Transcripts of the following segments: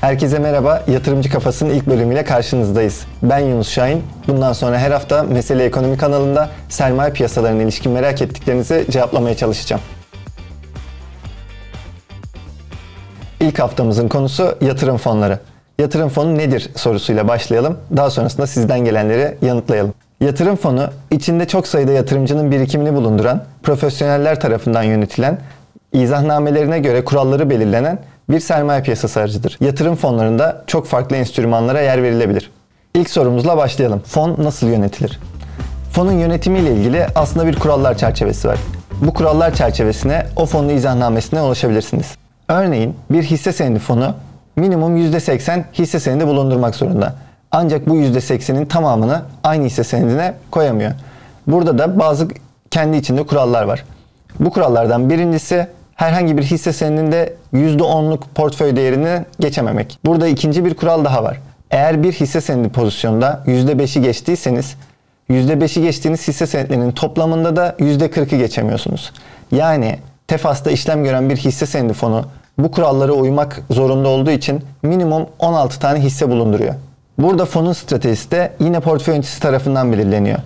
Herkese merhaba. Yatırımcı Kafası'nın ilk bölümüyle karşınızdayız. Ben Yunus Şahin. Bundan sonra her hafta Mesele Ekonomi kanalında sermaye piyasalarına ilişkin merak ettiklerinizi cevaplamaya çalışacağım. İlk haftamızın konusu yatırım fonları. Yatırım fonu nedir sorusuyla başlayalım. Daha sonrasında sizden gelenleri yanıtlayalım. Yatırım fonu içinde çok sayıda yatırımcının birikimini bulunduran, profesyoneller tarafından yönetilen, izahnamelerine göre kuralları belirlenen bir sermaye piyasası aracıdır. Yatırım fonlarında çok farklı enstrümanlara yer verilebilir. İlk sorumuzla başlayalım. Fon nasıl yönetilir? Fonun yönetimiyle ilgili aslında bir kurallar çerçevesi var. Bu kurallar çerçevesine o fonun izahnamesine ulaşabilirsiniz. Örneğin bir hisse senedi fonu minimum %80 hisse senedi bulundurmak zorunda. Ancak bu %80'in tamamını aynı hisse senedine koyamıyor. Burada da bazı kendi içinde kurallar var. Bu kurallardan birincisi herhangi bir hisse senedinde %10'luk portföy değerini geçememek. Burada ikinci bir kural daha var. Eğer bir hisse senedi pozisyonda %5'i geçtiyseniz %5'i geçtiğiniz hisse senetlerinin toplamında da %40'ı geçemiyorsunuz. Yani Tefas'ta işlem gören bir hisse senedi fonu bu kurallara uymak zorunda olduğu için minimum 16 tane hisse bulunduruyor. Burada fonun stratejisi de yine portföy yöneticisi tarafından belirleniyor.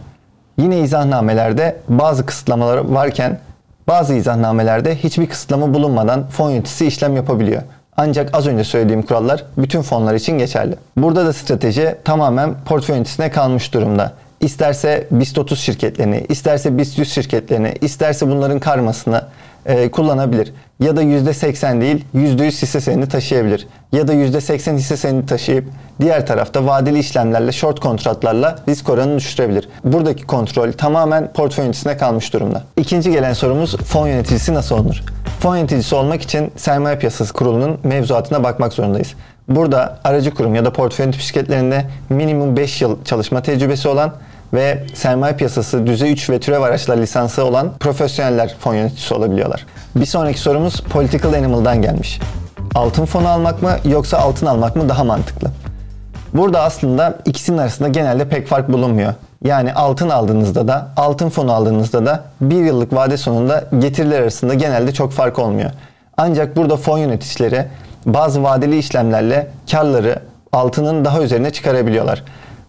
Yine izahnamelerde bazı kısıtlamalar varken bazı izahnamelerde hiçbir kısıtlama bulunmadan fon yöneticisi işlem yapabiliyor. Ancak az önce söylediğim kurallar bütün fonlar için geçerli. Burada da strateji tamamen portföy yöneticisine kalmış durumda. İsterse BIST 30 şirketlerini, isterse BIST 100 şirketlerini, isterse bunların karmasını e, kullanabilir. Ya da %80 değil %100 hisse senedi taşıyabilir. Ya da %80 hisse senedi taşıyıp diğer tarafta vadeli işlemlerle, short kontratlarla risk oranını düşürebilir. Buradaki kontrol tamamen portföy yöneticisine kalmış durumda. İkinci gelen sorumuz fon yöneticisi nasıl olunur? Fon yöneticisi olmak için Sermaye Piyasası Kurulu'nun mevzuatına bakmak zorundayız. Burada aracı kurum ya da portföy yönetim şirketlerinde minimum 5 yıl çalışma tecrübesi olan ve sermaye piyasası düzey 3 ve türev araçlar lisansı olan profesyoneller fon yöneticisi olabiliyorlar. Bir sonraki sorumuz Political Animal'dan gelmiş. Altın fonu almak mı yoksa altın almak mı daha mantıklı? Burada aslında ikisinin arasında genelde pek fark bulunmuyor. Yani altın aldığınızda da, altın fonu aldığınızda da bir yıllık vade sonunda getiriler arasında genelde çok fark olmuyor. Ancak burada fon yöneticileri bazı vadeli işlemlerle karları altının daha üzerine çıkarabiliyorlar.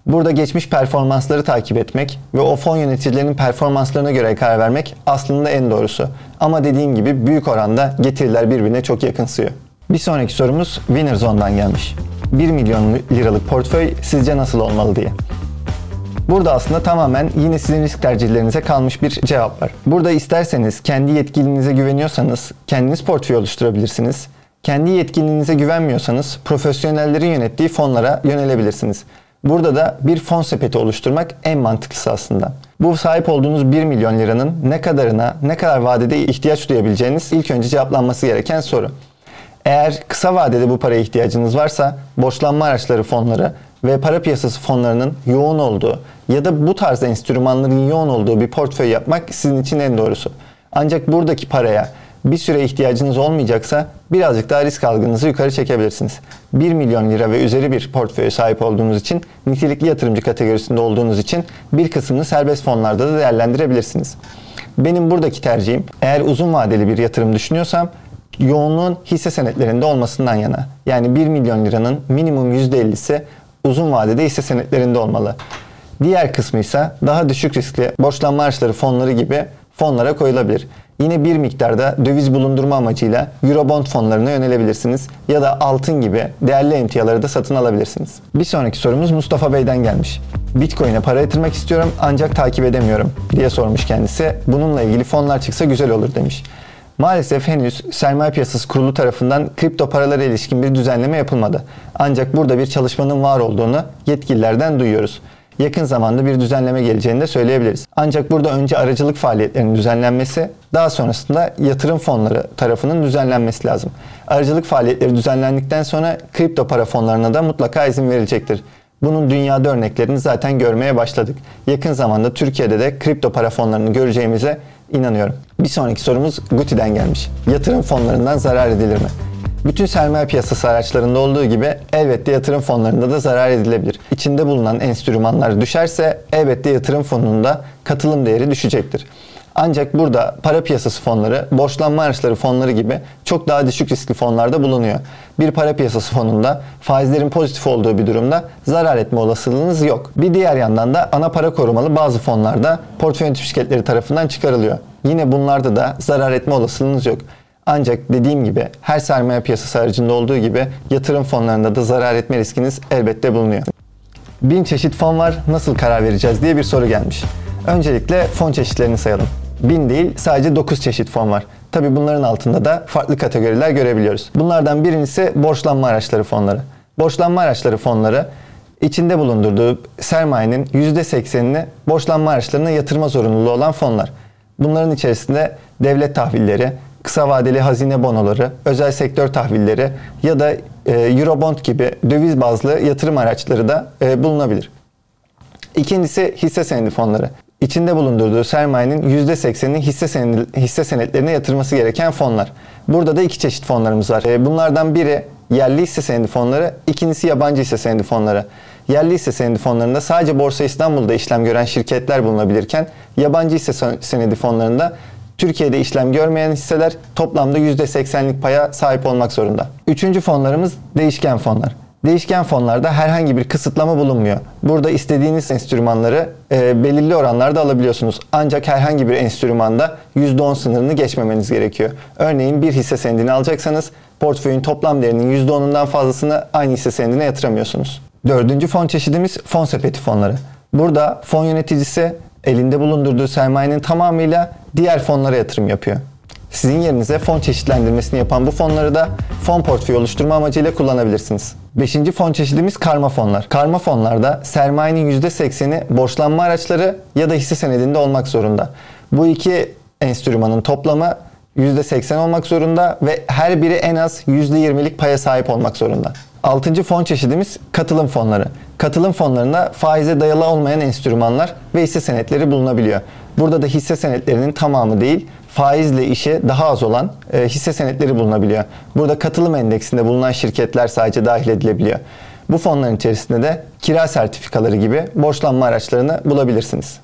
Burada geçmiş performansları takip etmek ve o fon yöneticilerinin performanslarına göre karar vermek aslında en doğrusu. Ama dediğim gibi büyük oranda getiriler birbirine çok yakınsıyor. Bir sonraki sorumuz Winner Zone'dan gelmiş. 1 milyon liralık portföy sizce nasıl olmalı diye. Burada aslında tamamen yine sizin risk tercihlerinize kalmış bir cevap var. Burada isterseniz kendi yetkilinize güveniyorsanız kendiniz portföy oluşturabilirsiniz. Kendi yetkinliğinize güvenmiyorsanız profesyonellerin yönettiği fonlara yönelebilirsiniz. Burada da bir fon sepeti oluşturmak en mantıklısı aslında. Bu sahip olduğunuz 1 milyon liranın ne kadarına, ne kadar vadede ihtiyaç duyabileceğiniz ilk önce cevaplanması gereken soru. Eğer kısa vadede bu paraya ihtiyacınız varsa borçlanma araçları fonları ve para piyasası fonlarının yoğun olduğu ya da bu tarz enstrümanların yoğun olduğu bir portföy yapmak sizin için en doğrusu. Ancak buradaki paraya bir süre ihtiyacınız olmayacaksa birazcık daha risk algınızı yukarı çekebilirsiniz. 1 milyon lira ve üzeri bir portföye sahip olduğunuz için, nitelikli yatırımcı kategorisinde olduğunuz için bir kısmını serbest fonlarda da değerlendirebilirsiniz. Benim buradaki tercihim eğer uzun vadeli bir yatırım düşünüyorsam yoğunluğun hisse senetlerinde olmasından yana. Yani 1 milyon liranın minimum %50'si uzun vadede hisse senetlerinde olmalı. Diğer kısmı ise daha düşük riskli borçlanma araçları fonları gibi fonlara koyulabilir. Yine bir miktarda döviz bulundurma amacıyla Eurobond fonlarına yönelebilirsiniz ya da altın gibi değerli emtiaları da satın alabilirsiniz. Bir sonraki sorumuz Mustafa Bey'den gelmiş. Bitcoin'e para yatırmak istiyorum ancak takip edemiyorum diye sormuş kendisi. Bununla ilgili fonlar çıksa güzel olur demiş. Maalesef henüz sermaye piyasası kurulu tarafından kripto paralara ilişkin bir düzenleme yapılmadı. Ancak burada bir çalışmanın var olduğunu yetkililerden duyuyoruz yakın zamanda bir düzenleme geleceğini de söyleyebiliriz. Ancak burada önce aracılık faaliyetlerinin düzenlenmesi, daha sonrasında yatırım fonları tarafının düzenlenmesi lazım. Aracılık faaliyetleri düzenlendikten sonra kripto para fonlarına da mutlaka izin verilecektir. Bunun dünyada örneklerini zaten görmeye başladık. Yakın zamanda Türkiye'de de kripto para fonlarını göreceğimize inanıyorum. Bir sonraki sorumuz Guti'den gelmiş. Yatırım fonlarından zarar edilir mi? Bütün sermaye piyasası araçlarında olduğu gibi elbette yatırım fonlarında da zarar edilebilir. İçinde bulunan enstrümanlar düşerse elbette yatırım fonunda katılım değeri düşecektir. Ancak burada para piyasası fonları, borçlanma araçları fonları gibi çok daha düşük riskli fonlarda bulunuyor. Bir para piyasası fonunda faizlerin pozitif olduğu bir durumda zarar etme olasılığınız yok. Bir diğer yandan da ana para korumalı bazı fonlarda portföy yönetim şirketleri tarafından çıkarılıyor. Yine bunlarda da zarar etme olasılığınız yok. Ancak dediğim gibi her sermaye piyasası aracında olduğu gibi yatırım fonlarında da zarar etme riskiniz elbette bulunuyor. Bin çeşit fon var nasıl karar vereceğiz diye bir soru gelmiş. Öncelikle fon çeşitlerini sayalım. Bin değil sadece 9 çeşit fon var. Tabi bunların altında da farklı kategoriler görebiliyoruz. Bunlardan birincisi borçlanma araçları fonları. Borçlanma araçları fonları içinde bulundurduğu sermayenin %80'ini borçlanma araçlarına yatırma zorunluluğu olan fonlar. Bunların içerisinde devlet tahvilleri, kısa vadeli hazine bonoları, özel sektör tahvilleri ya da e, Eurobond gibi döviz bazlı yatırım araçları da e, bulunabilir. İkincisi hisse senedi fonları. İçinde bulundurduğu sermayenin %80'ini hisse, senedi, hisse senetlerine yatırması gereken fonlar. Burada da iki çeşit fonlarımız var. E, bunlardan biri yerli hisse senedi fonları, ikincisi yabancı hisse senedi fonları. Yerli hisse senedi fonlarında sadece Borsa İstanbul'da işlem gören şirketler bulunabilirken yabancı hisse senedi fonlarında Türkiye'de işlem görmeyen hisseler toplamda %80'lik paya sahip olmak zorunda. Üçüncü fonlarımız değişken fonlar. Değişken fonlarda herhangi bir kısıtlama bulunmuyor. Burada istediğiniz enstrümanları e, belirli oranlarda alabiliyorsunuz. Ancak herhangi bir enstrümanda %10 sınırını geçmemeniz gerekiyor. Örneğin bir hisse senedini alacaksanız portföyün toplam değerinin %10'undan fazlasını aynı hisse senedine yatıramıyorsunuz. Dördüncü fon çeşidimiz fon sepeti fonları. Burada fon yöneticisi elinde bulundurduğu sermayenin tamamıyla diğer fonlara yatırım yapıyor. Sizin yerinize fon çeşitlendirmesini yapan bu fonları da fon portföyü oluşturma amacıyla kullanabilirsiniz. Beşinci fon çeşidimiz karma fonlar. Karma fonlarda sermayenin %80'i borçlanma araçları ya da hisse senedinde olmak zorunda. Bu iki enstrümanın toplamı %80 olmak zorunda ve her biri en az %20'lik paya sahip olmak zorunda. Altıncı fon çeşidimiz katılım fonları. Katılım fonlarında faize dayalı olmayan enstrümanlar ve hisse senetleri bulunabiliyor. Burada da hisse senetlerinin tamamı değil, faizle işi daha az olan e, hisse senetleri bulunabiliyor. Burada katılım endeksinde bulunan şirketler sadece dahil edilebiliyor. Bu fonların içerisinde de kira sertifikaları gibi borçlanma araçlarını bulabilirsiniz.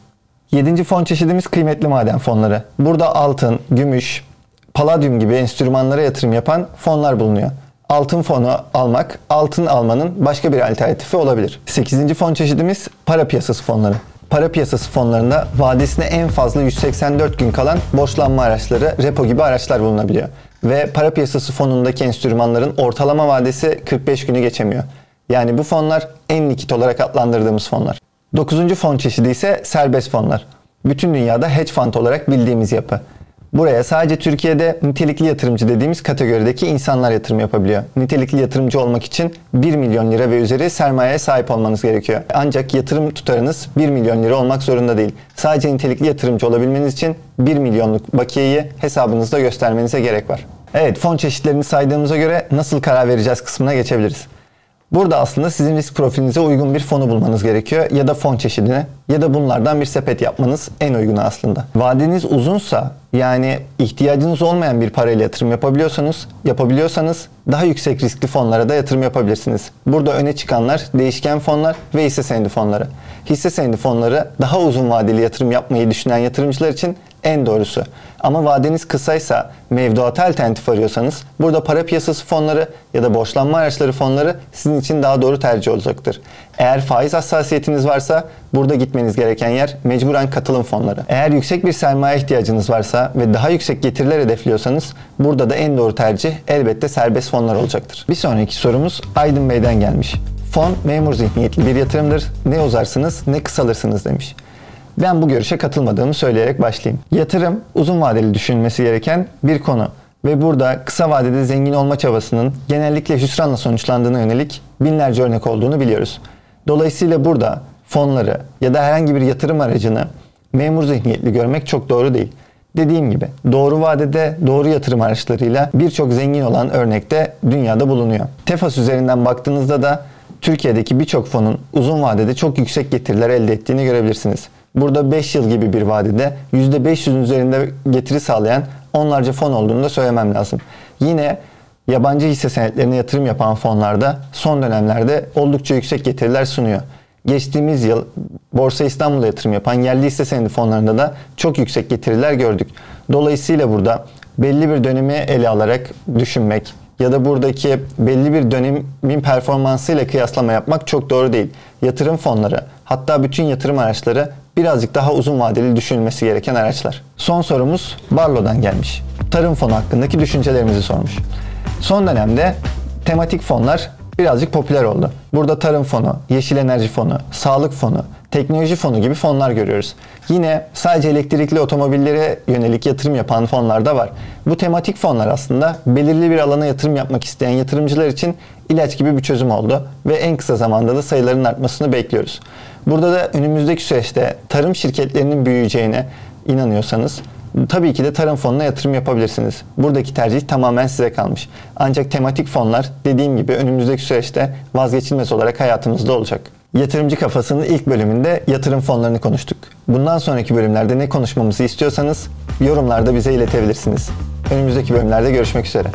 Yedinci fon çeşidimiz kıymetli maden fonları. Burada altın, gümüş, paladyum gibi enstrümanlara yatırım yapan fonlar bulunuyor altın fonu almak, altın almanın başka bir alternatifi olabilir. 8. fon çeşidimiz para piyasası fonları. Para piyasası fonlarında vadesine en fazla 184 gün kalan borçlanma araçları, repo gibi araçlar bulunabiliyor. Ve para piyasası fonundaki enstrümanların ortalama vadesi 45 günü geçemiyor. Yani bu fonlar en likit olarak adlandırdığımız fonlar. 9. fon çeşidi ise serbest fonlar. Bütün dünyada hedge fund olarak bildiğimiz yapı. Buraya sadece Türkiye'de nitelikli yatırımcı dediğimiz kategorideki insanlar yatırım yapabiliyor. Nitelikli yatırımcı olmak için 1 milyon lira ve üzeri sermayeye sahip olmanız gerekiyor. Ancak yatırım tutarınız 1 milyon lira olmak zorunda değil. Sadece nitelikli yatırımcı olabilmeniz için 1 milyonluk bakiyeyi hesabınızda göstermenize gerek var. Evet fon çeşitlerini saydığımıza göre nasıl karar vereceğiz kısmına geçebiliriz. Burada aslında sizin risk profilinize uygun bir fonu bulmanız gerekiyor ya da fon çeşidine ya da bunlardan bir sepet yapmanız en uygunu aslında. Vadeniz uzunsa yani ihtiyacınız olmayan bir parayla yatırım yapabiliyorsanız, yapabiliyorsanız daha yüksek riskli fonlara da yatırım yapabilirsiniz. Burada öne çıkanlar değişken fonlar ve hisse senedi fonları. Hisse senedi fonları daha uzun vadeli yatırım yapmayı düşünen yatırımcılar için en doğrusu. Ama vadeniz kısaysa mevduata alternatif arıyorsanız burada para piyasası fonları ya da borçlanma araçları fonları sizin için daha doğru tercih olacaktır. Eğer faiz hassasiyetiniz varsa burada gitmeniz gereken yer mecburen katılım fonları. Eğer yüksek bir sermaye ihtiyacınız varsa ve daha yüksek getiriler hedefliyorsanız burada da en doğru tercih elbette serbest fonlar olacaktır. Bir sonraki sorumuz Aydın Bey'den gelmiş. Fon memur zihniyetli bir yatırımdır. Ne uzarsınız ne kısalırsınız demiş. Ben bu görüşe katılmadığımı söyleyerek başlayayım. Yatırım uzun vadeli düşünülmesi gereken bir konu ve burada kısa vadede zengin olma çabasının genellikle hüsranla sonuçlandığına yönelik binlerce örnek olduğunu biliyoruz. Dolayısıyla burada fonları ya da herhangi bir yatırım aracını memur zihniyetli görmek çok doğru değil. Dediğim gibi doğru vadede doğru yatırım araçlarıyla birçok zengin olan örnekte dünyada bulunuyor. Tefas üzerinden baktığınızda da Türkiye'deki birçok fonun uzun vadede çok yüksek getiriler elde ettiğini görebilirsiniz. Burada 5 yıl gibi bir vadede %500'ün üzerinde getiri sağlayan onlarca fon olduğunu da söylemem lazım. Yine yabancı hisse senetlerine yatırım yapan fonlarda son dönemlerde oldukça yüksek getiriler sunuyor. geçtiğimiz yıl Borsa İstanbul'a yatırım yapan yerli hisse senedi fonlarında da çok yüksek getiriler gördük. Dolayısıyla burada belli bir dönemi ele alarak düşünmek ya da buradaki belli bir dönemin performansıyla kıyaslama yapmak çok doğru değil. Yatırım fonları hatta bütün yatırım araçları birazcık daha uzun vadeli düşünülmesi gereken araçlar. Son sorumuz Barlo'dan gelmiş. Tarım fonu hakkındaki düşüncelerimizi sormuş. Son dönemde tematik fonlar birazcık popüler oldu. Burada tarım fonu, yeşil enerji fonu, sağlık fonu, teknoloji fonu gibi fonlar görüyoruz. Yine sadece elektrikli otomobillere yönelik yatırım yapan fonlar da var. Bu tematik fonlar aslında belirli bir alana yatırım yapmak isteyen yatırımcılar için ilaç gibi bir çözüm oldu ve en kısa zamanda da sayıların artmasını bekliyoruz. Burada da önümüzdeki süreçte tarım şirketlerinin büyüyeceğine inanıyorsanız tabii ki de tarım fonuna yatırım yapabilirsiniz. Buradaki tercih tamamen size kalmış. Ancak tematik fonlar dediğim gibi önümüzdeki süreçte vazgeçilmez olarak hayatımızda olacak. Yatırımcı Kafası'nın ilk bölümünde yatırım fonlarını konuştuk. Bundan sonraki bölümlerde ne konuşmamızı istiyorsanız yorumlarda bize iletebilirsiniz. Önümüzdeki bölümlerde görüşmek üzere.